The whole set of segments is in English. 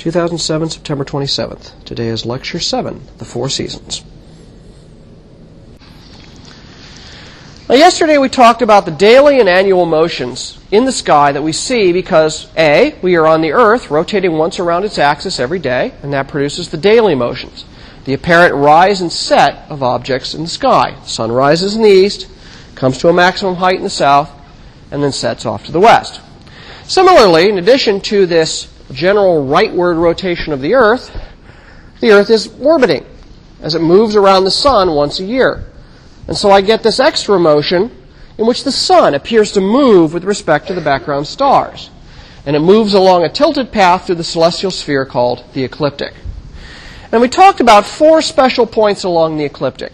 2007, September 27th. Today is Lecture 7, The Four Seasons. Now, yesterday we talked about the daily and annual motions in the sky that we see because A, we are on the Earth rotating once around its axis every day, and that produces the daily motions, the apparent rise and set of objects in the sky. The sun rises in the east, comes to a maximum height in the south, and then sets off to the west. Similarly, in addition to this general rightward rotation of the Earth, the Earth is orbiting as it moves around the sun once a year. And so I get this extra motion in which the sun appears to move with respect to the background stars. And it moves along a tilted path through the celestial sphere called the ecliptic. And we talked about four special points along the ecliptic.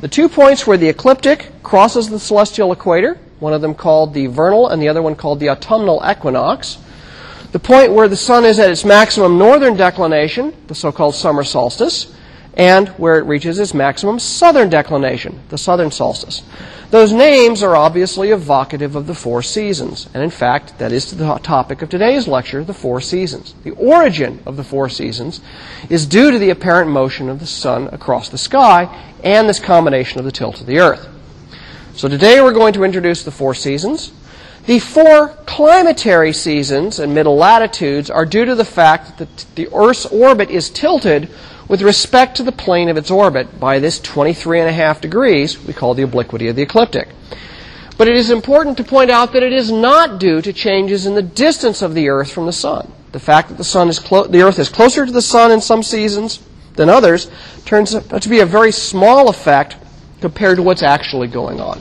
The two points where the ecliptic crosses the celestial equator, one of them called the vernal and the other one called the autumnal equinox. The point where the sun is at its maximum northern declination, the so called summer solstice, and where it reaches its maximum southern declination, the southern solstice. Those names are obviously evocative of the four seasons, and in fact, that is the topic of today's lecture, the four seasons. The origin of the four seasons is due to the apparent motion of the sun across the sky and this combination of the tilt of the earth. So today we're going to introduce the four seasons. The four climatary seasons and middle latitudes are due to the fact that the Earth's orbit is tilted with respect to the plane of its orbit by this 23 and a half degrees we call the obliquity of the ecliptic. But it is important to point out that it is not due to changes in the distance of the Earth from the Sun. The fact that the, sun is clo- the Earth is closer to the Sun in some seasons than others turns out to be a very small effect compared to what's actually going on.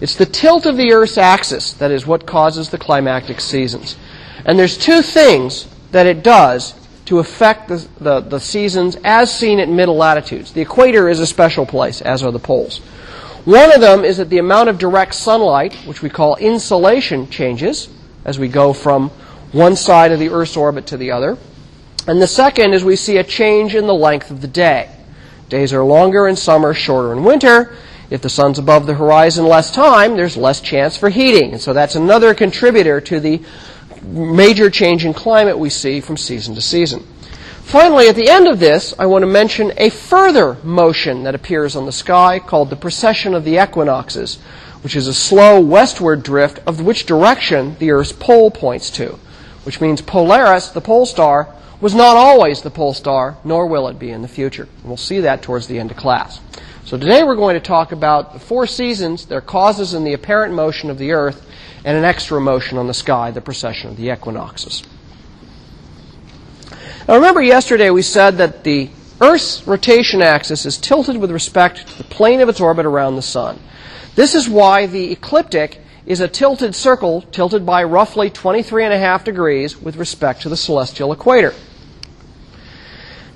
It's the tilt of the Earth's axis that is what causes the climactic seasons. And there's two things that it does to affect the, the, the, seasons as seen at middle latitudes. The equator is a special place, as are the poles. One of them is that the amount of direct sunlight, which we call insolation, changes as we go from one side of the Earth's orbit to the other. And the second is we see a change in the length of the day. Days are longer in summer, shorter in winter. If the sun's above the horizon less time, there's less chance for heating. And so that's another contributor to the major change in climate we see from season to season. Finally, at the end of this, I want to mention a further motion that appears on the sky called the precession of the equinoxes, which is a slow westward drift of which direction the Earth's pole points to, which means Polaris, the pole star, was not always the pole star, nor will it be in the future. We'll see that towards the end of class. So today we're going to talk about the four seasons, their causes and the apparent motion of the Earth, and an extra motion on the sky, the precession of the equinoxes. Now remember yesterday we said that the Earth's rotation axis is tilted with respect to the plane of its orbit around the Sun. This is why the ecliptic is a tilted circle, tilted by roughly 23 and a half degrees with respect to the celestial equator.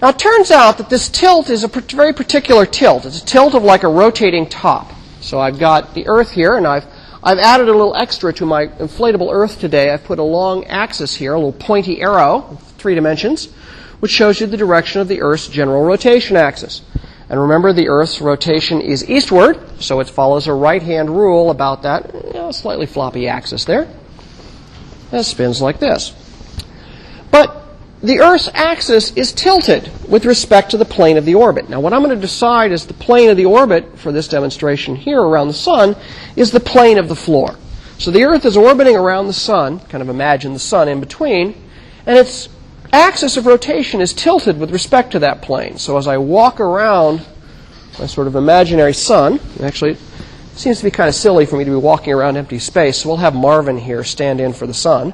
Now it turns out that this tilt is a very particular tilt. It's a tilt of like a rotating top. So I've got the Earth here, and I've I've added a little extra to my inflatable Earth today. I've put a long axis here, a little pointy arrow, three dimensions, which shows you the direction of the Earth's general rotation axis. And remember, the Earth's rotation is eastward, so it follows a right-hand rule about that you know, slightly floppy axis there. It spins like this. But the Earth's axis is tilted with respect to the plane of the orbit. Now, what I'm going to decide is the plane of the orbit for this demonstration here around the Sun is the plane of the floor. So the Earth is orbiting around the Sun, kind of imagine the Sun in between, and its axis of rotation is tilted with respect to that plane. So as I walk around my sort of imaginary Sun, actually, it seems to be kind of silly for me to be walking around empty space, so we'll have Marvin here stand in for the Sun.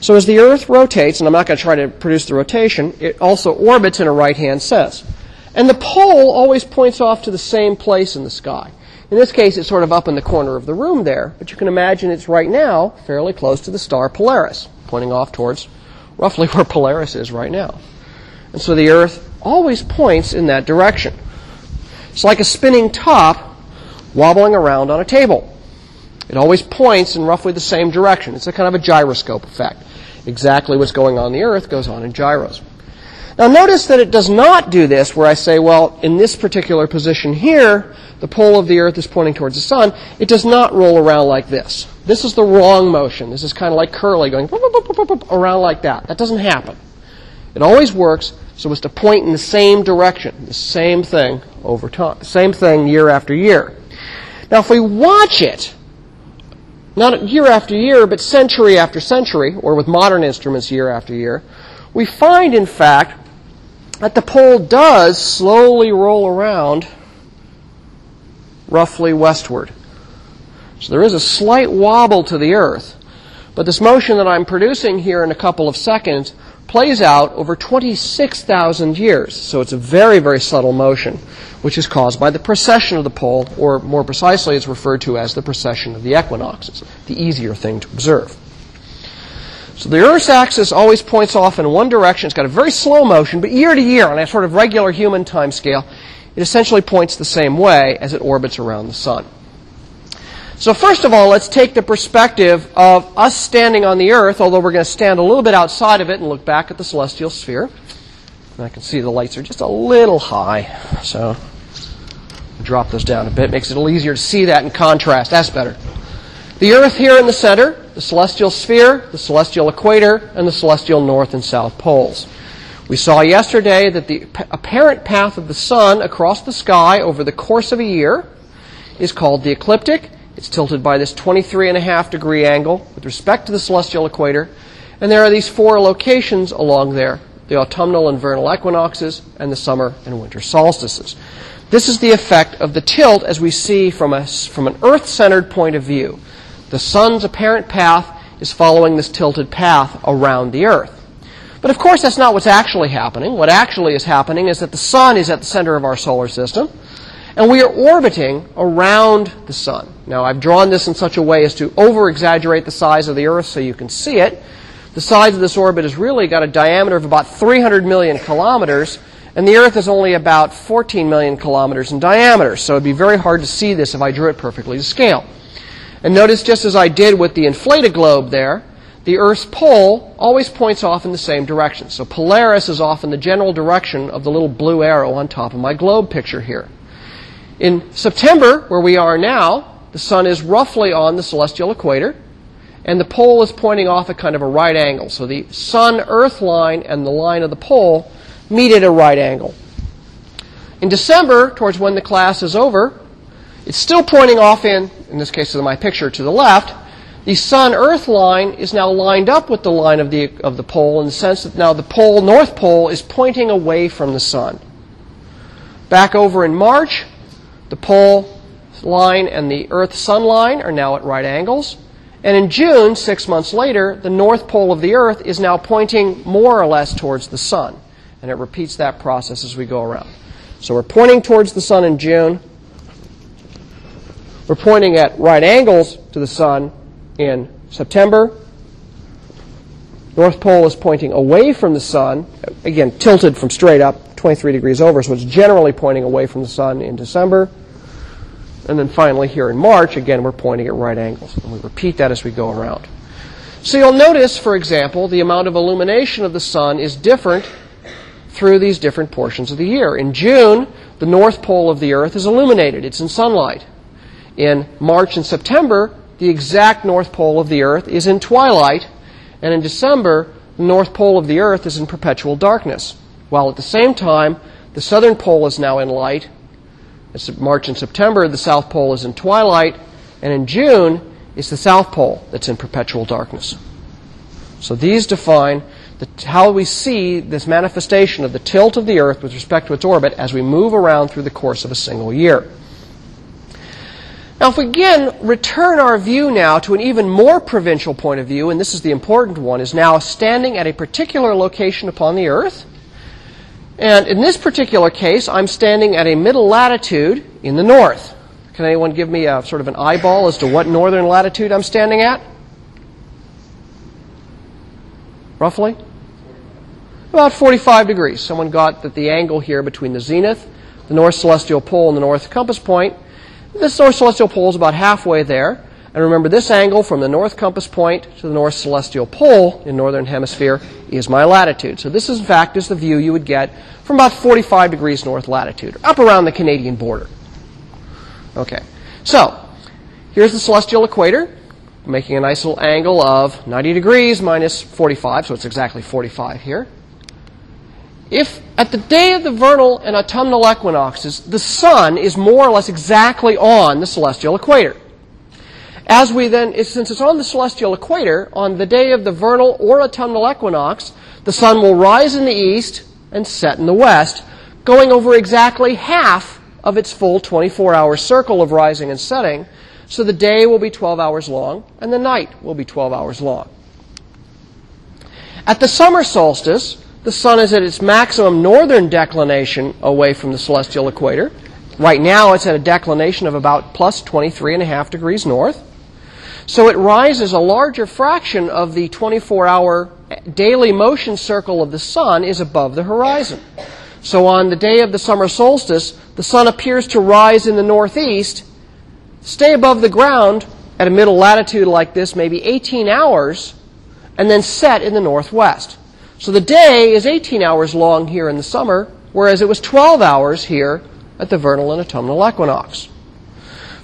So as the Earth rotates, and I'm not going to try to produce the rotation, it also orbits in a right-hand sense. And the pole always points off to the same place in the sky. In this case, it's sort of up in the corner of the room there, but you can imagine it's right now fairly close to the star Polaris, pointing off towards roughly where Polaris is right now. And so the Earth always points in that direction. It's like a spinning top wobbling around on a table. It always points in roughly the same direction. It's a kind of a gyroscope effect. Exactly what's going on the Earth goes on in gyros. Now notice that it does not do this where I say, well, in this particular position here, the pole of the Earth is pointing towards the Sun. It does not roll around like this. This is the wrong motion. This is kind of like curly going around like that. That doesn't happen. It always works so as to point in the same direction, the same thing over time, same thing year after year. Now, if we watch it, not year after year, but century after century, or with modern instruments year after year, we find, in fact, that the pole does slowly roll around roughly westward. So there is a slight wobble to the Earth. But this motion that I'm producing here in a couple of seconds plays out over 26,000 years. So it's a very, very subtle motion, which is caused by the precession of the pole, or more precisely, it's referred to as the precession of the equinoxes, the easier thing to observe. So the Earth's axis always points off in one direction. It's got a very slow motion, but year to year, on a sort of regular human time scale, it essentially points the same way as it orbits around the sun. So first of all, let's take the perspective of us standing on the earth, although we're going to stand a little bit outside of it and look back at the celestial sphere. And I can see the lights are just a little high, so drop those down a bit. Makes it a little easier to see that in contrast. That's better. The earth here in the center, the celestial sphere, the celestial equator, and the celestial north and south poles. We saw yesterday that the apparent path of the sun across the sky over the course of a year is called the ecliptic. It's tilted by this 23 and a half degree angle with respect to the celestial equator. And there are these four locations along there the autumnal and vernal equinoxes, and the summer and winter solstices. This is the effect of the tilt as we see from, a, from an Earth centered point of view. The sun's apparent path is following this tilted path around the Earth. But of course, that's not what's actually happening. What actually is happening is that the sun is at the center of our solar system, and we are orbiting around the sun. Now, I've drawn this in such a way as to over exaggerate the size of the Earth so you can see it. The size of this orbit has really got a diameter of about 300 million kilometers, and the Earth is only about 14 million kilometers in diameter, so it'd be very hard to see this if I drew it perfectly to scale. And notice, just as I did with the inflated globe there, the Earth's pole always points off in the same direction. So Polaris is off in the general direction of the little blue arrow on top of my globe picture here. In September, where we are now, the sun is roughly on the celestial equator, and the pole is pointing off at kind of a right angle. So the sun Earth line and the line of the pole meet at a right angle. In December, towards when the class is over, it's still pointing off in, in this case of my picture, to the left, the sun earth line is now lined up with the line of the, of the pole in the sense that now the pole, north pole, is pointing away from the sun. Back over in March, the pole line and the earth sun line are now at right angles. And in June, six months later, the north pole of the earth is now pointing more or less towards the sun. And it repeats that process as we go around. So we're pointing towards the sun in June. We're pointing at right angles to the sun in September. North Pole is pointing away from the sun, again, tilted from straight up, 23 degrees over, so it's generally pointing away from the sun in December. And then finally, here in March, again, we're pointing at right angles. And we repeat that as we go around. So you'll notice, for example, the amount of illumination of the sun is different through these different portions of the year. In June, the north pole of the Earth is illuminated, it's in sunlight. In March and September, the exact north pole of the Earth is in twilight, and in December, the north pole of the Earth is in perpetual darkness. While at the same time, the southern pole is now in light. It's March and September, the south pole is in twilight, and in June, it's the south pole that's in perpetual darkness. So these define the, how we see this manifestation of the tilt of the Earth with respect to its orbit as we move around through the course of a single year. Now, if we again return our view now to an even more provincial point of view, and this is the important one, is now standing at a particular location upon the Earth. And in this particular case, I'm standing at a middle latitude in the north. Can anyone give me a sort of an eyeball as to what northern latitude I'm standing at? Roughly? About 45 degrees. Someone got that the angle here between the zenith, the north celestial pole, and the north compass point this north celestial pole is about halfway there. And remember, this angle from the north compass point to the north celestial pole in northern hemisphere is my latitude. So this, is, in fact, is the view you would get from about 45 degrees north latitude, up around the Canadian border. Okay. So, here's the celestial equator. making a nice little angle of 90 degrees minus 45, so it's exactly 45 here. If at the day of the vernal and autumnal equinoxes, the sun is more or less exactly on the celestial equator. As we then, since it's on the celestial equator, on the day of the vernal or autumnal equinox, the sun will rise in the east and set in the west, going over exactly half of its full 24 hour circle of rising and setting. So the day will be 12 hours long and the night will be 12 hours long. At the summer solstice, the sun is at its maximum northern declination away from the celestial equator. Right now, it's at a declination of about plus 23.5 degrees north. So it rises a larger fraction of the 24 hour daily motion circle of the sun is above the horizon. So on the day of the summer solstice, the sun appears to rise in the northeast, stay above the ground at a middle latitude like this, maybe 18 hours, and then set in the northwest. So the day is 18 hours long here in the summer, whereas it was 12 hours here at the vernal and autumnal equinox.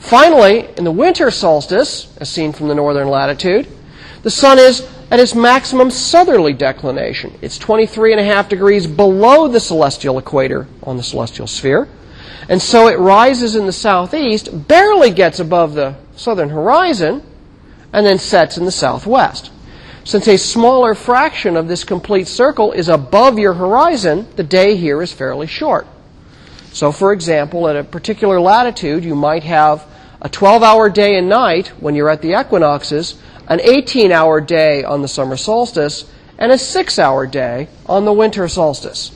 Finally, in the winter solstice, as seen from the northern latitude, the sun is at its maximum southerly declination. It's 23 and a degrees below the celestial equator on the celestial sphere. And so it rises in the southeast, barely gets above the southern horizon, and then sets in the southwest. Since a smaller fraction of this complete circle is above your horizon, the day here is fairly short. So, for example, at a particular latitude, you might have a 12 hour day and night when you're at the equinoxes, an 18 hour day on the summer solstice, and a 6 hour day on the winter solstice,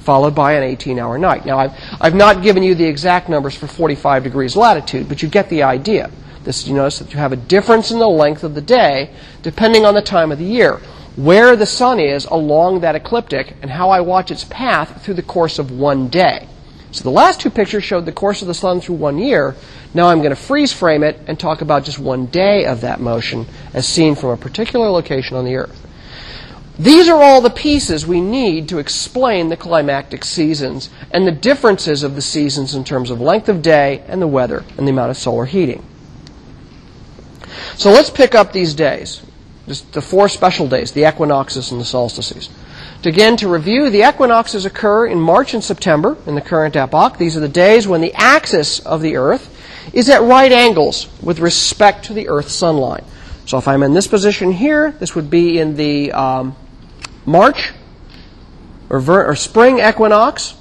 followed by an 18 hour night. Now, I've, I've not given you the exact numbers for 45 degrees latitude, but you get the idea. This, you notice that you have a difference in the length of the day depending on the time of the year, where the sun is along that ecliptic, and how I watch its path through the course of one day. So the last two pictures showed the course of the sun through one year. Now I'm going to freeze frame it and talk about just one day of that motion as seen from a particular location on the Earth. These are all the pieces we need to explain the climactic seasons and the differences of the seasons in terms of length of day and the weather and the amount of solar heating. So let's pick up these days, just the four special days, the equinoxes and the solstices. Again, to review, the equinoxes occur in March and September in the current epoch. These are the days when the axis of the Earth is at right angles with respect to the Earth's sun line. So if I'm in this position here, this would be in the um, March or, ver- or spring equinox.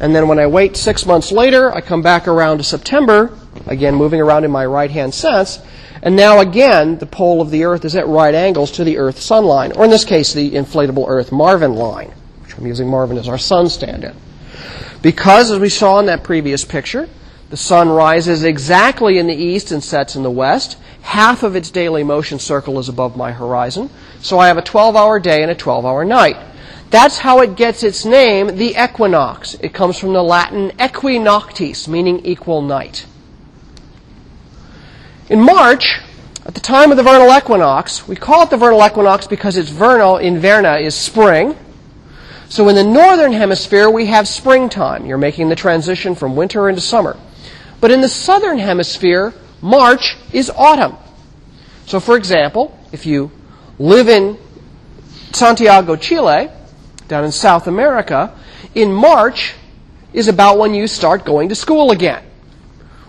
And then when I wait six months later, I come back around to September, again moving around in my right hand sense. And now again, the pole of the Earth is at right angles to the Earth sun line, or in this case, the inflatable Earth Marvin line, which I'm using Marvin as our sun stand in. Because, as we saw in that previous picture, the sun rises exactly in the east and sets in the west. Half of its daily motion circle is above my horizon. So I have a 12 hour day and a 12 hour night. That's how it gets its name, the equinox. It comes from the Latin equinoctiis, meaning equal night. In March, at the time of the vernal equinox, we call it the vernal equinox because it's vernal, inverna is spring. So in the northern hemisphere, we have springtime. You're making the transition from winter into summer. But in the southern hemisphere, March is autumn. So, for example, if you live in Santiago, Chile, down in South America, in March is about when you start going to school again.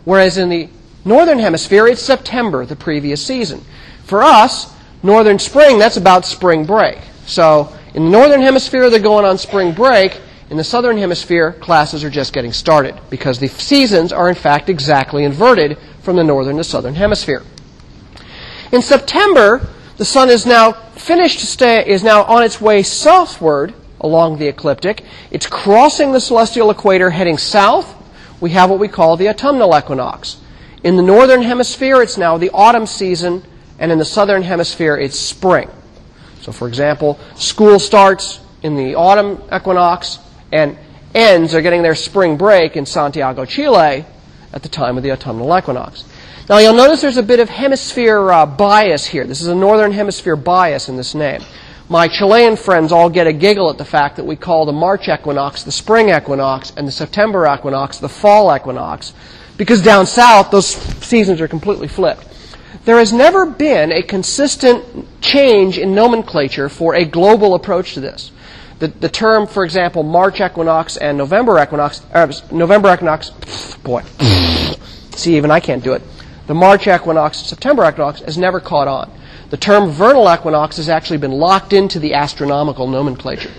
Whereas in the northern hemisphere, it's September, the previous season. For us, northern spring, that's about spring break. So, in the northern hemisphere, they're going on spring break. In the southern hemisphere, classes are just getting started because the seasons are in fact exactly inverted from the northern to southern hemisphere. In September, the sun is now finished stay, is now on its way southward along the ecliptic. It's crossing the celestial equator heading south. We have what we call the autumnal equinox. In the northern hemisphere, it's now the autumn season, and in the southern hemisphere, it's spring. So, for example, school starts in the autumn equinox, and ends they're getting their spring break in Santiago, Chile at the time of the autumnal equinox. Now you'll notice there's a bit of hemisphere uh, bias here. This is a northern hemisphere bias in this name. My Chilean friends all get a giggle at the fact that we call the March equinox the spring equinox and the September equinox the fall equinox because down south those seasons are completely flipped. there has never been a consistent change in nomenclature for a global approach to this. The, the term, for example, March equinox and November equinox, uh, November equinox, boy, see, even I can't do it. The March equinox, September equinox has never caught on. The term vernal equinox has actually been locked into the astronomical nomenclature.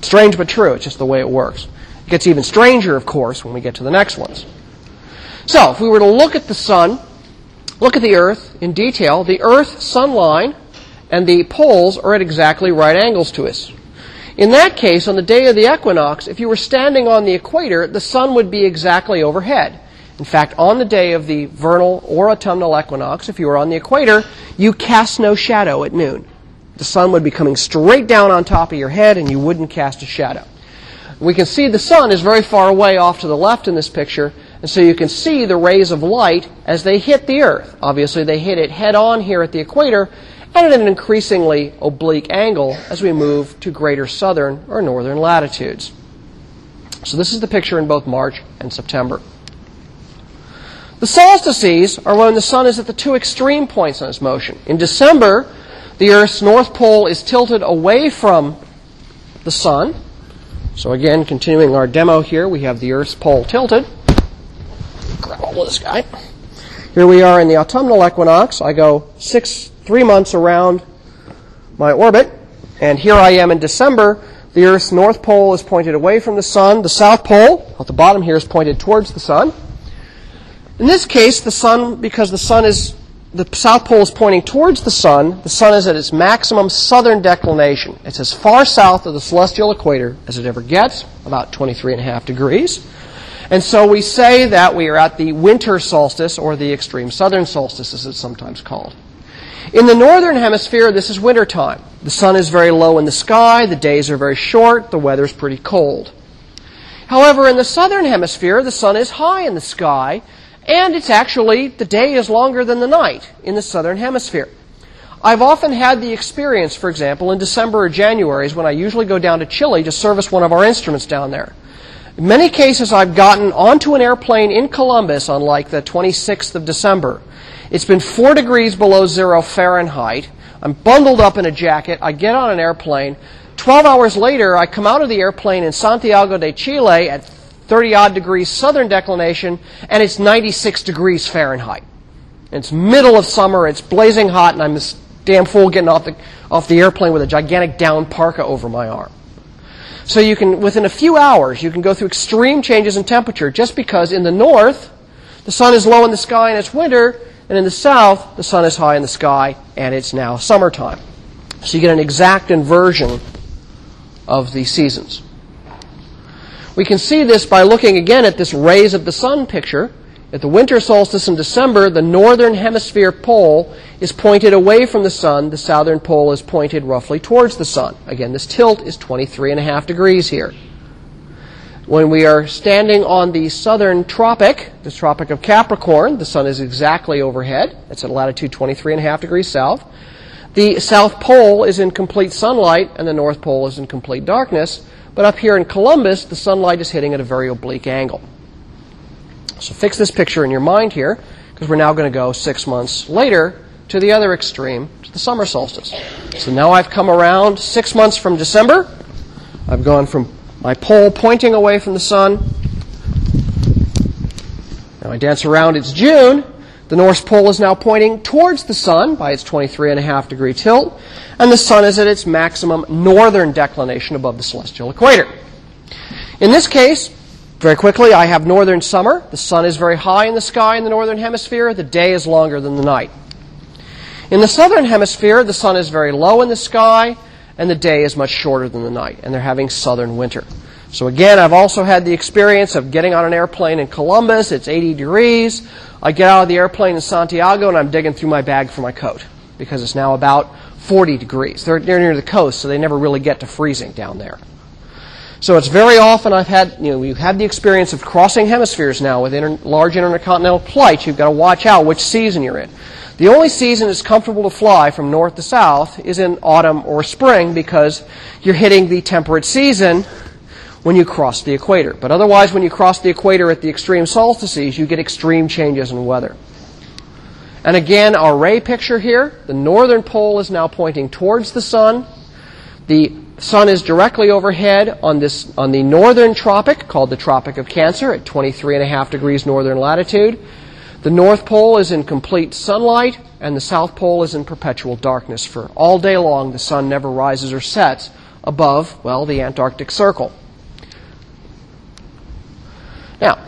Strange but true, it's just the way it works. It gets even stranger, of course, when we get to the next ones. So, if we were to look at the sun, look at the Earth in detail, the Earth sun line and the poles are at exactly right angles to us. In that case, on the day of the equinox, if you were standing on the equator, the sun would be exactly overhead. In fact, on the day of the vernal or autumnal equinox, if you were on the equator, you cast no shadow at noon. The sun would be coming straight down on top of your head and you wouldn't cast a shadow. We can see the sun is very far away off to the left in this picture, and so you can see the rays of light as they hit the earth. Obviously, they hit it head on here at the equator, and at an increasingly oblique angle as we move to greater southern or northern latitudes. So this is the picture in both March and September. The solstices are when the sun is at the two extreme points on its motion. In December, the Earth's north pole is tilted away from the sun. So again, continuing our demo here, we have the Earth's pole tilted. This guy. Here we are in the autumnal equinox. I go six three months around my orbit, and here I am in December. The Earth's north pole is pointed away from the sun. The south pole, at the bottom here, is pointed towards the sun. In this case, the sun, because the sun is, the south pole is pointing towards the sun, the sun is at its maximum southern declination. It's as far south of the celestial equator as it ever gets, about 23 and a half degrees. And so we say that we are at the winter solstice, or the extreme southern solstice, as it's sometimes called. In the northern hemisphere, this is wintertime. The sun is very low in the sky, the days are very short, the weather is pretty cold. However, in the southern hemisphere, the sun is high in the sky, and it's actually, the day is longer than the night in the southern hemisphere. I've often had the experience, for example, in December or January, is when I usually go down to Chile to service one of our instruments down there. In many cases, I've gotten onto an airplane in Columbus on like the 26th of December it's been four degrees below zero Fahrenheit. I'm bundled up in a jacket. I get on an airplane. 12 hours later, I come out of the airplane in Santiago de Chile at 30 odd degrees southern declination, and it's 96 degrees Fahrenheit. It's middle of summer, it's blazing hot, and I'm this damn fool getting off the, off the airplane with a gigantic down parka over my arm. So you can, within a few hours, you can go through extreme changes in temperature just because in the north, the sun is low in the sky and it's winter, and in the south, the sun is high in the sky and it's now summertime. So you get an exact inversion of the seasons. We can see this by looking again at this rays of the sun picture. At the winter solstice in December, the northern hemisphere pole is pointed away from the sun. The southern pole is pointed roughly towards the sun. Again, this tilt is 23 and a half degrees here. When we are standing on the southern tropic, the Tropic of Capricorn, the sun is exactly overhead. It's at latitude 23 and a half degrees south. The South Pole is in complete sunlight and the North Pole is in complete darkness. But up here in Columbus, the sunlight is hitting at a very oblique angle. So fix this picture in your mind here, because we're now going to go six months later to the other extreme, to the summer solstice. So now I've come around six months from December. I've gone from my pole pointing away from the sun. Now I dance around, it's June. The North Pole is now pointing towards the sun by its 23 and a half degree tilt, and the sun is at its maximum northern declination above the celestial equator. In this case, very quickly, I have northern summer. The sun is very high in the sky in the northern hemisphere. The day is longer than the night. In the southern hemisphere, the sun is very low in the sky and the day is much shorter than the night, and they're having southern winter. So again, I've also had the experience of getting on an airplane in Columbus. It's 80 degrees. I get out of the airplane in Santiago and I'm digging through my bag for my coat because it's now about 40 degrees. They're, they're near the coast, so they never really get to freezing down there. So it's very often I've had, you know, we've had the experience of crossing hemispheres now with inter- large intercontinental flights. You've got to watch out which season you're in. The only season it's comfortable to fly from north to south is in autumn or spring because you're hitting the temperate season when you cross the equator. But otherwise, when you cross the equator at the extreme solstices, you get extreme changes in weather. And again, our ray picture here, the northern pole is now pointing towards the sun. The sun is directly overhead on this on the northern tropic called the Tropic of Cancer at 23 and a half degrees northern latitude. The north pole is in complete sunlight and the south pole is in perpetual darkness for all day long the sun never rises or sets above, well, the Antarctic Circle. Now,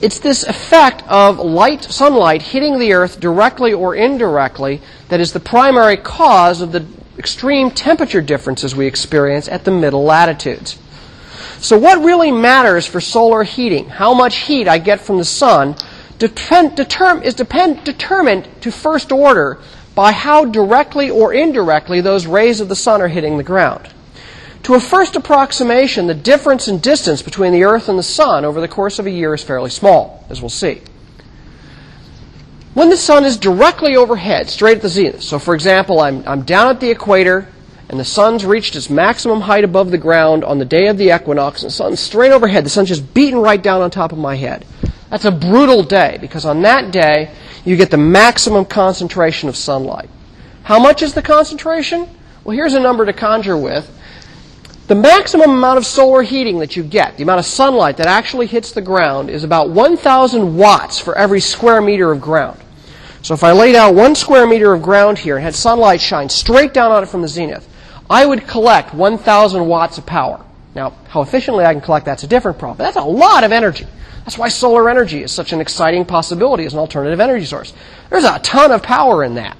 it's this effect of light, sunlight hitting the Earth directly or indirectly that is the primary cause of the extreme temperature differences we experience at the middle latitudes. So what really matters for solar heating, how much heat I get from the sun, depend, determ, is depend, determined to first order by how directly or indirectly those rays of the sun are hitting the ground. To a first approximation, the difference in distance between the Earth and the Sun over the course of a year is fairly small, as we'll see. When the Sun is directly overhead, straight at the zenith, so for example, I'm, I'm down at the equator, and the sun's reached its maximum height above the ground on the day of the equinox, and the sun's straight overhead, the sun's just beating right down on top of my head. That's a brutal day, because on that day, you get the maximum concentration of sunlight. How much is the concentration? Well, here's a number to conjure with. The maximum amount of solar heating that you get, the amount of sunlight that actually hits the ground, is about 1,000 watts for every square meter of ground. So if I laid out one square meter of ground here and had sunlight shine straight down on it from the zenith, I would collect 1,000 watts of power. Now, how efficiently I can collect that's a different problem. That's a lot of energy. That's why solar energy is such an exciting possibility as an alternative energy source. There's a ton of power in that.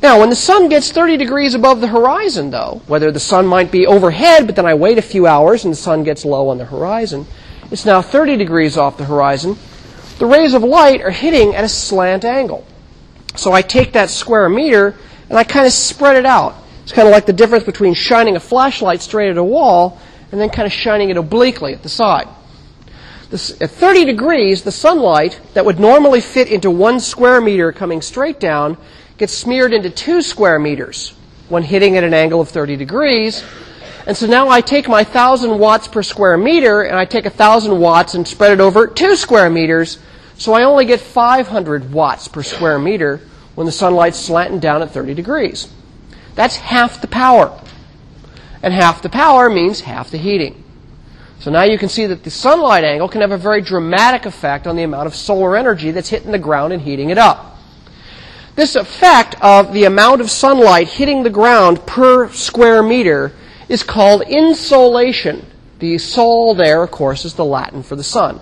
Now, when the sun gets 30 degrees above the horizon, though, whether the sun might be overhead, but then I wait a few hours and the sun gets low on the horizon, it's now 30 degrees off the horizon. The rays of light are hitting at a slant angle. So I take that square meter and I kind of spread it out. It's kind of like the difference between shining a flashlight straight at a wall and then kind of shining it obliquely at the side. This, at 30 degrees, the sunlight that would normally fit into one square meter coming straight down gets smeared into two square meters when hitting at an angle of 30 degrees. And so now I take my 1,000 watts per square meter and I take 1,000 watts and spread it over two square meters. So I only get 500 watts per square meter when the sunlight's slanting down at 30 degrees. That's half the power. And half the power means half the heating. So now you can see that the sunlight angle can have a very dramatic effect on the amount of solar energy that's hitting the ground and heating it up. This effect of the amount of sunlight hitting the ground per square meter is called insolation. The sol there, of course, is the Latin for the sun.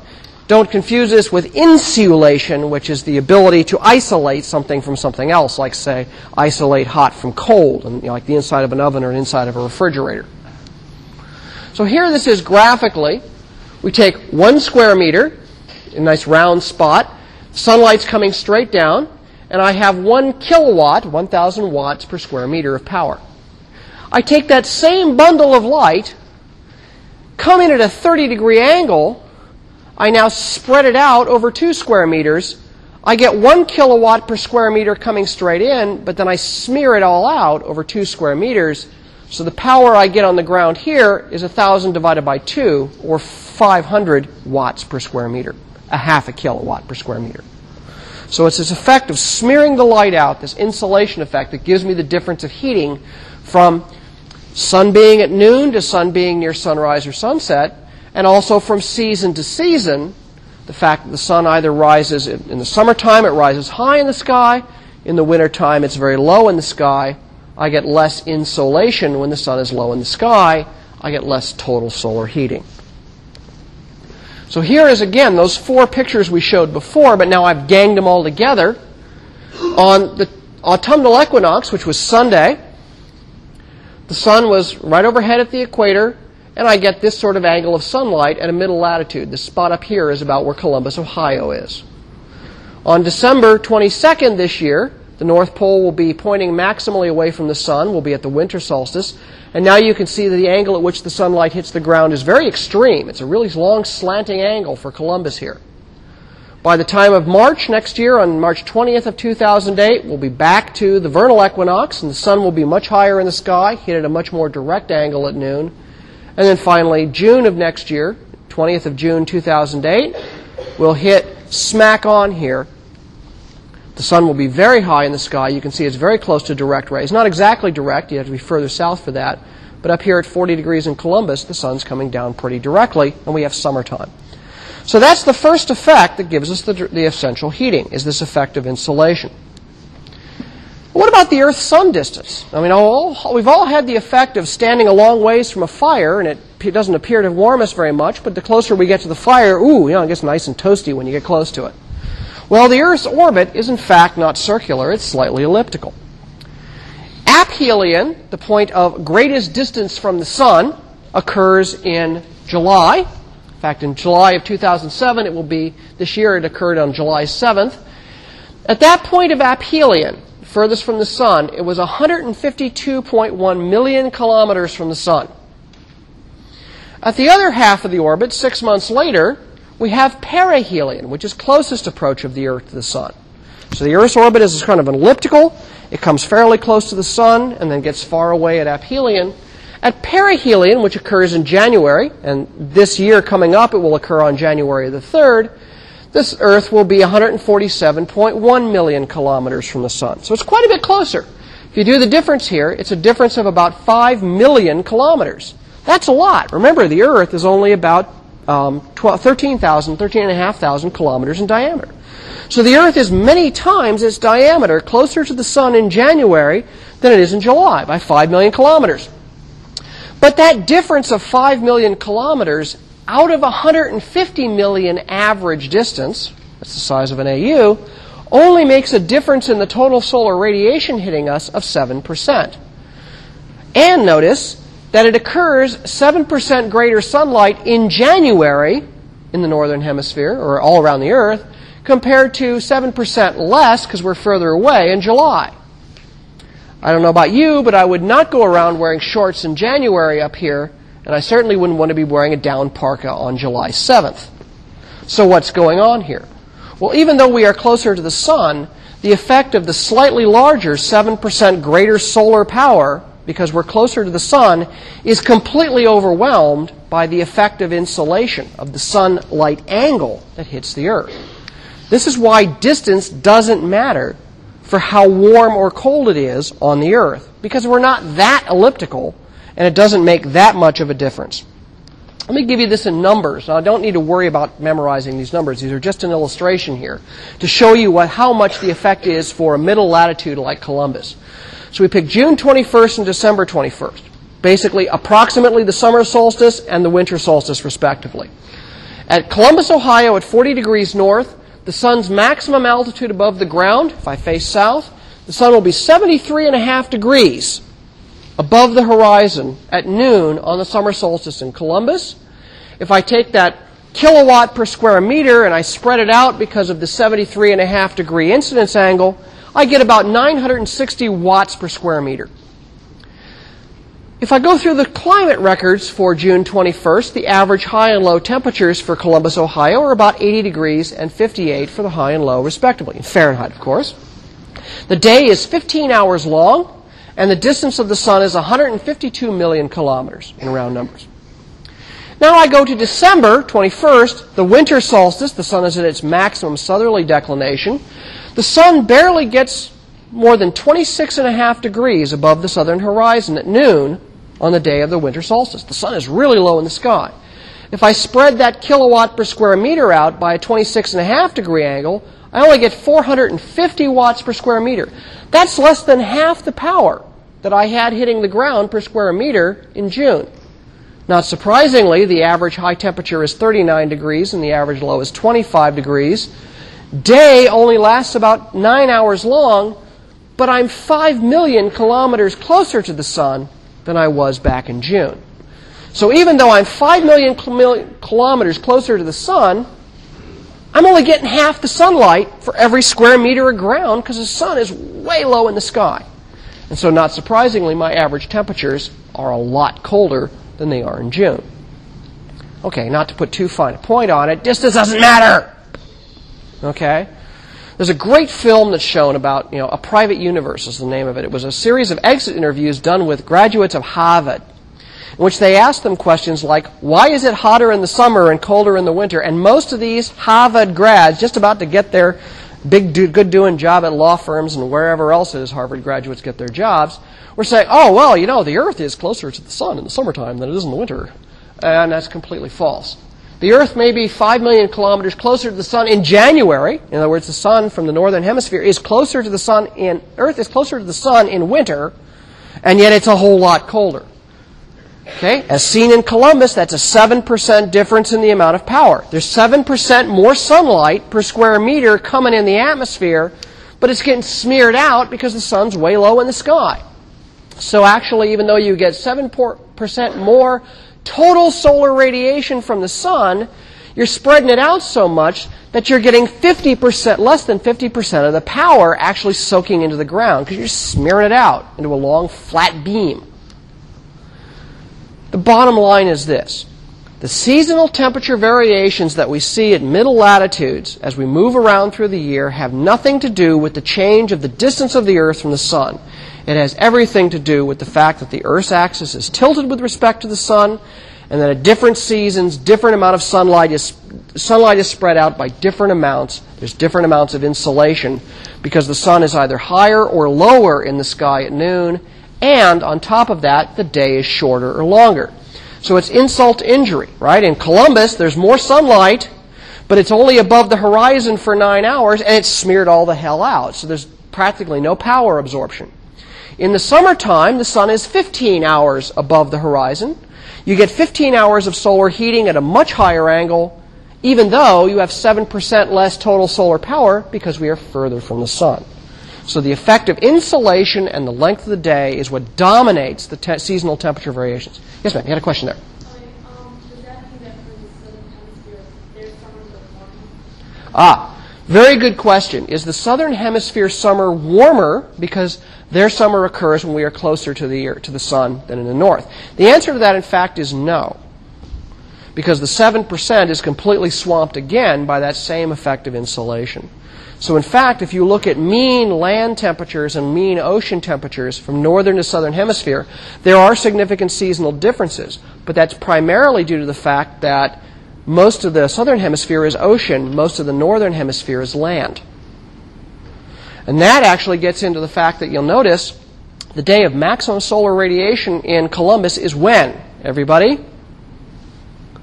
Don't confuse this with insulation, which is the ability to isolate something from something else, like, say, isolate hot from cold, and, you know, like the inside of an oven or the inside of a refrigerator. So here this is graphically. We take one square meter, a nice round spot, sunlight's coming straight down, and I have one kilowatt, 1,000 watts per square meter of power. I take that same bundle of light, come in at a 30 degree angle, I now spread it out over two square meters. I get one kilowatt per square meter coming straight in, but then I smear it all out over two square meters. So the power I get on the ground here is 1,000 divided by 2, or 500 watts per square meter, a half a kilowatt per square meter. So it's this effect of smearing the light out, this insulation effect, that gives me the difference of heating from sun being at noon to sun being near sunrise or sunset, and also from season to season, the fact that the sun either rises in the summertime, it rises high in the sky, in the wintertime, it's very low in the sky. I get less insolation when the sun is low in the sky. I get less total solar heating. So here is again those four pictures we showed before, but now I've ganged them all together. On the autumnal equinox, which was Sunday, the sun was right overhead at the equator, and I get this sort of angle of sunlight at a middle latitude. This spot up here is about where Columbus, Ohio is. On December 22nd this year, the North Pole will be pointing maximally away from the sun. We'll be at the winter solstice. And now you can see that the angle at which the sunlight hits the ground is very extreme. It's a really long slanting angle for Columbus here. By the time of March next year, on March 20th of 2008, we'll be back to the vernal equinox, and the sun will be much higher in the sky, hit at a much more direct angle at noon. And then finally, June of next year, 20th of June 2008, we'll hit smack on here The sun will be very high in the sky. You can see it's very close to direct rays. Not exactly direct, you have to be further south for that. But up here at 40 degrees in Columbus, the sun's coming down pretty directly, and we have summertime. So that's the first effect that gives us the, the essential heating, is this effect of insolation. What about the Earth-Sun distance? I mean, all, we've all had the effect of standing a long ways from a fire, and it doesn't appear to warm us very much, but the closer we get to the fire, ooh, you know, it gets nice and toasty when you get close to it. Well, the Earth's orbit is in fact not circular, it's slightly elliptical. Aphelion, the point of greatest distance from the Sun, occurs in July. In fact, in July of 2007, it will be, this year it occurred on July 7th. At that point of aphelion, furthest from the Sun, it was 152.1 million kilometers from the Sun. At the other half of the orbit, six months later, we have perihelion, which is closest approach of the Earth to the Sun. So the Earth's orbit is kind of an elliptical. It comes fairly close to the Sun and then gets far away at aphelion. At perihelion, which occurs in January, and this year coming up it will occur on January the 3rd, this Earth will be 147.1 million kilometers from the Sun. So it's quite a bit closer. If you do the difference here, it's a difference of about 5 million kilometers. That's a lot. Remember, the Earth is only about um, 13,000, 13,500 kilometers in diameter. So the Earth is many times its diameter closer to the Sun in January than it is in July, by 5 million kilometers. But that difference of 5 million kilometers out of 150 million average distance, that's the size of an AU, only makes a difference in the total solar radiation hitting us of 7%. And notice that it occurs 7% greater sunlight in January in the northern hemisphere, or all around the Earth, compared to 7% less, because we're further away, in July. I don't know about you, but I would not go around wearing shorts in January up here, and I certainly wouldn't want to be wearing a down parka on July 7th. So what's going on here? Well, even though we are closer to the sun, the effect of the slightly larger 7% greater solar power because we're closer to the sun, is completely overwhelmed by the effect of insolation, of the sunlight angle that hits the Earth. This is why distance doesn't matter for how warm or cold it is on the Earth, because we're not that elliptical, and it doesn't make that much of a difference. Let me give you this in numbers. Now, I don't need to worry about memorizing these numbers. These are just an illustration here to show you what, how much the effect is for a middle latitude like Columbus. So we picked June 21st and December 21st. Basically, approximately the summer solstice and the winter solstice, respectively. At Columbus, Ohio, at 40 degrees north, the sun's maximum altitude above the ground, if I face south, the sun will be 73 and a half degrees above the horizon at noon on the summer solstice in Columbus. If I take that kilowatt per square meter and I spread it out because of the 73 and a half degree incidence angle, I get about 960 watts per square meter. If I go through the climate records for June 21st, the average high and low temperatures for Columbus, Ohio are about 80 degrees and 58 for the high and low, respectively, in Fahrenheit, of course. The day is 15 hours long, and the distance of the sun is 152 million kilometers in round numbers. Now I go to December 21st, the winter solstice. The sun is at its maximum southerly declination. The sun barely gets more than 26 and a half degrees above the southern horizon at noon on the day of the winter solstice. The sun is really low in the sky. If I spread that kilowatt per square meter out by a 26 and a half degree angle, I only get 450 watts per square meter. That's less than half the power that I had hitting the ground per square meter in June. Not surprisingly, the average high temperature is 39 degrees and the average low is 25 degrees day only lasts about nine hours long, but I'm five million kilometers closer to the sun than I was back in June. So even though I'm five million kilometers closer to the sun, I'm only getting half the sunlight for every square meter of ground because the sun is way low in the sky. And so, not surprisingly, my average temperatures are a lot colder than they are in June. Okay, not to put too fine a point on it, distance doesn't matter. Okay? There's a great film that's shown about, you know, A Private Universe is the name of it. It was a series of exit interviews done with graduates of Harvard, in which they asked them questions like, why is it hotter in the summer and colder in the winter? And most of these Harvard grads, just about to get their big, do, good doing job at law firms and wherever else it is Harvard graduates get their jobs, we're saying, oh, well, you know, the Earth is closer to the sun in the summertime than it is in the winter. And that's completely false. The Earth may be 5 million kilometers closer to the sun in January. In other words, the sun from the northern hemisphere is closer to the sun in, Earth is closer to the sun in winter, and yet it's a whole lot colder. Okay? As seen in Columbus, that's a 7% difference in the amount of power. There's 7% more sunlight per square meter coming in the atmosphere, but it's getting smeared out because the sun's way low in the sky. So actually, even though you get 7% more total solar radiation from the sun, you're spreading it out so much that you're getting 50%, less than 50% of the power actually soaking into the ground because you're smearing it out into a long flat beam. The bottom line is this. The seasonal temperature variations that we see at middle latitudes as we move around through the year have nothing to do with the change of the distance of the Earth from the Sun. It has everything to do with the fact that the Earth's axis is tilted with respect to the Sun and that at different seasons, different amount of sunlight is, sunlight is spread out by different amounts. There's different amounts of insolation because the Sun is either higher or lower in the sky at noon and on top of that, the day is shorter or longer. So it's insult to injury, right? In Columbus, there's more sunlight, but it's only above the horizon for nine hours, and it's smeared all the hell out. So there's practically no power absorption. In the summertime, the sun is 15 hours above the horizon. You get 15 hours of solar heating at a much higher angle, even though you have 7% less total solar power because we are further from the sun. So the effect of insolation and the length of the day is what dominates the te- seasonal temperature variations. Yes, ma'am. You had a question there. Ah, very good question. Is the southern hemisphere summer warmer because their summer occurs when we are closer to the to the sun than in the north? The answer to that, in fact, is no. Because the 7% is completely swamped again by that same effect of insolation. So, in fact, if you look at mean land temperatures and mean ocean temperatures from northern to southern hemisphere, there are significant seasonal differences. But that's primarily due to the fact that most of the southern hemisphere is ocean, most of the northern hemisphere is land. And that actually gets into the fact that you'll notice the day of maximum solar radiation in Columbus is when? Everybody?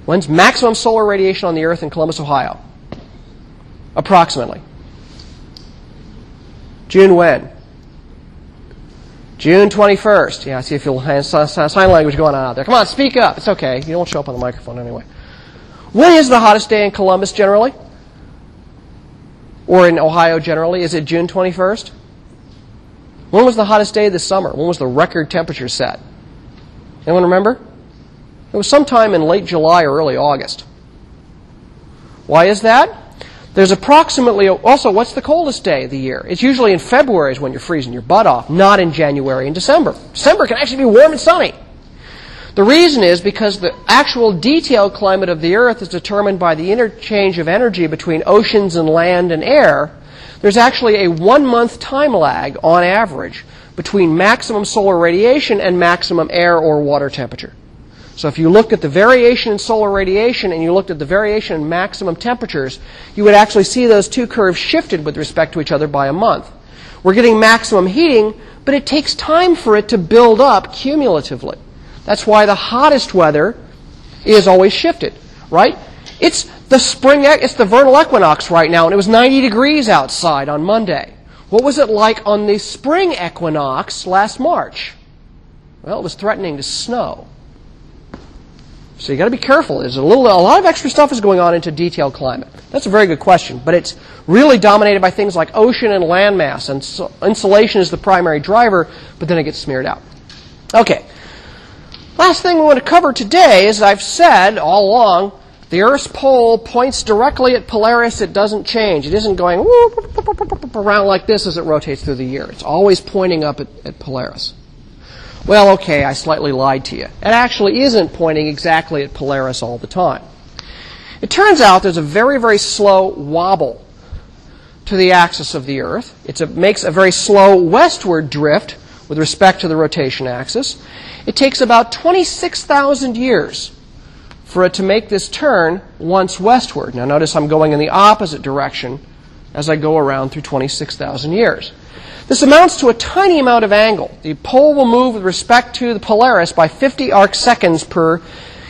When's maximum solar radiation on the Earth in Columbus, Ohio? Approximately. June when? June 21st. Yeah, I see if you'll sign language going on out there. Come on, speak up. It's okay. You don't show up on the microphone anyway. When is the hottest day in Columbus generally? Or in Ohio generally? Is it June 21st? When was the hottest day the summer? When was the record temperature set? Anyone remember? It was sometime in late July or early August. Why is that? There's approximately, also, what's the coldest day of the year? It's usually in February is when you're freezing your butt off, not in January and December. December can actually be warm and sunny. The reason is because the actual detailed climate of the Earth is determined by the interchange of energy between oceans and land and air. There's actually a one month time lag on average between maximum solar radiation and maximum air or water temperature. So if you looked at the variation in solar radiation and you looked at the variation in maximum temperatures, you would actually see those two curves shifted with respect to each other by a month. We're getting maximum heating, but it takes time for it to build up cumulatively. That's why the hottest weather is always shifted, right? It's the spring, it's the vernal equinox right now, and it was 90 degrees outside on Monday. What was it like on the spring equinox last March? Well, it was threatening to snow. So you got to be careful. There's a little, a lot of extra stuff is going on into detailed climate. That's a very good question, but it's really dominated by things like ocean and landmass, and so insolation is the primary driver, but then it gets smeared out. Okay. Last thing we want to cover today is I've said all along, the Earth's pole points directly at Polaris. It doesn't change. It isn't going around like this as it rotates through the year. It's always pointing up at, at Polaris. Well, okay, I slightly lied to you. It actually isn't pointing exactly at Polaris all the time. It turns out there's a very, very slow wobble to the axis of the Earth. It makes a very slow westward drift with respect to the rotation axis. It takes about 26,000 years for it to make this turn once westward. Now notice I'm going in the opposite direction as I go around through 26,000 years. This amounts to a tiny amount of angle. The pole will move with respect to the Polaris by 50 arc seconds per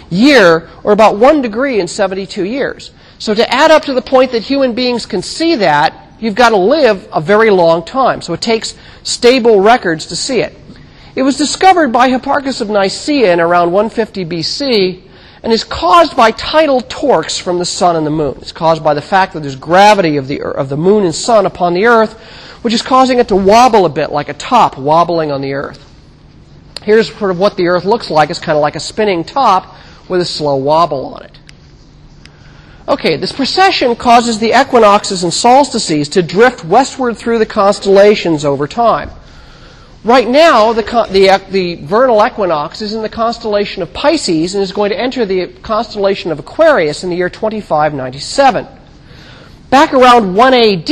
year, or about 1 degree in 72 years. So to add up to the point that human beings can see that, you've got to live a very long time. So it takes stable records to see it. It was discovered by Hipparchus of Nicaea in around 150 BC and is caused by tidal torques from the sun and the moon. It's caused by the fact that there's gravity of the, of the moon and sun upon the earth, which is causing it to wobble a bit like a top wobbling on the earth. Here's sort of what the earth looks like. It's kind of like a spinning top with a slow wobble on it. Okay, this precession causes the equinoxes and solstices to drift westward through the constellations over time. Right now, the, the, uh, the, vernal equinox is in the constellation of Pisces and is going to enter the constellation of Aquarius in the year 2597. Back around 1 AD,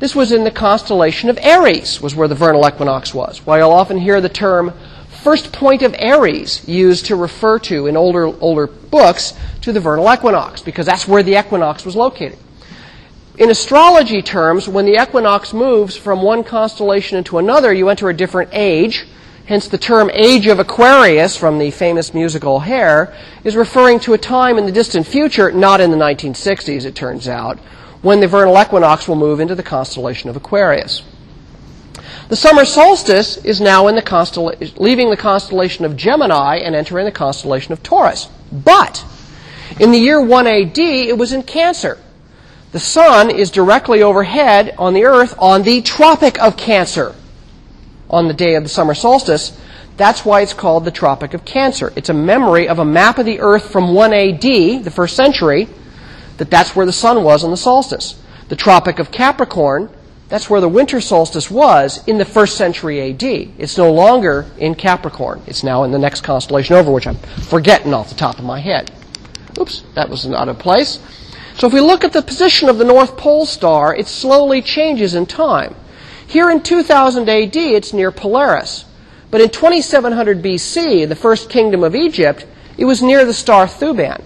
this was in the constellation of Aries, was where the vernal equinox was. Why you'll often hear the term first point of Aries used to refer to in older, older books to the vernal equinox, because that's where the equinox was located. In astrology terms, when the equinox moves from one constellation into another, you enter a different age. Hence, the term Age of Aquarius from the famous musical Hair is referring to a time in the distant future, not in the 1960s, it turns out, when the vernal equinox will move into the constellation of Aquarius. The summer solstice is now in the constella- leaving the constellation of Gemini and entering the constellation of Taurus. But in the year 1 AD, it was in Cancer. The sun is directly overhead on the earth on the Tropic of Cancer on the day of the summer solstice. That's why it's called the Tropic of Cancer. It's a memory of a map of the earth from 1 AD, the first century, that that's where the sun was on the solstice. The Tropic of Capricorn, that's where the winter solstice was in the first century AD. It's no longer in Capricorn. It's now in the next constellation over, which I'm forgetting off the top of my head. Oops, that was not a place. So if we look at the position of the North Pole star, it slowly changes in time. Here in 2000 AD, it's near Polaris. But in 2700 BC, the first kingdom of Egypt, it was near the star Thuban.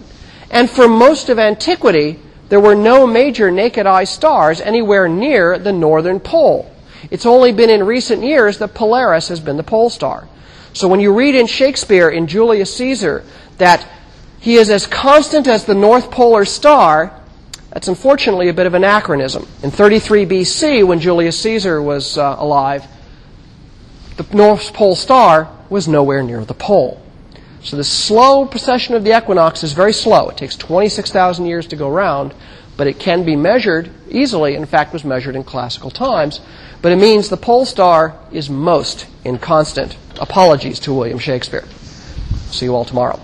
And for most of antiquity, there were no major naked eye stars anywhere near the northern pole. It's only been in recent years that Polaris has been the pole star. So when you read in Shakespeare in Julius Caesar that he is as constant as the North Polar star, that's unfortunately a bit of anachronism. In 33 BC, when Julius Caesar was uh, alive, the North Pole star was nowhere near the pole. So the slow precession of the equinox is very slow. It takes 26,000 years to go round, but it can be measured easily. In fact, was measured in classical times. But it means the pole star is most inconstant. Apologies to William Shakespeare. See you all tomorrow.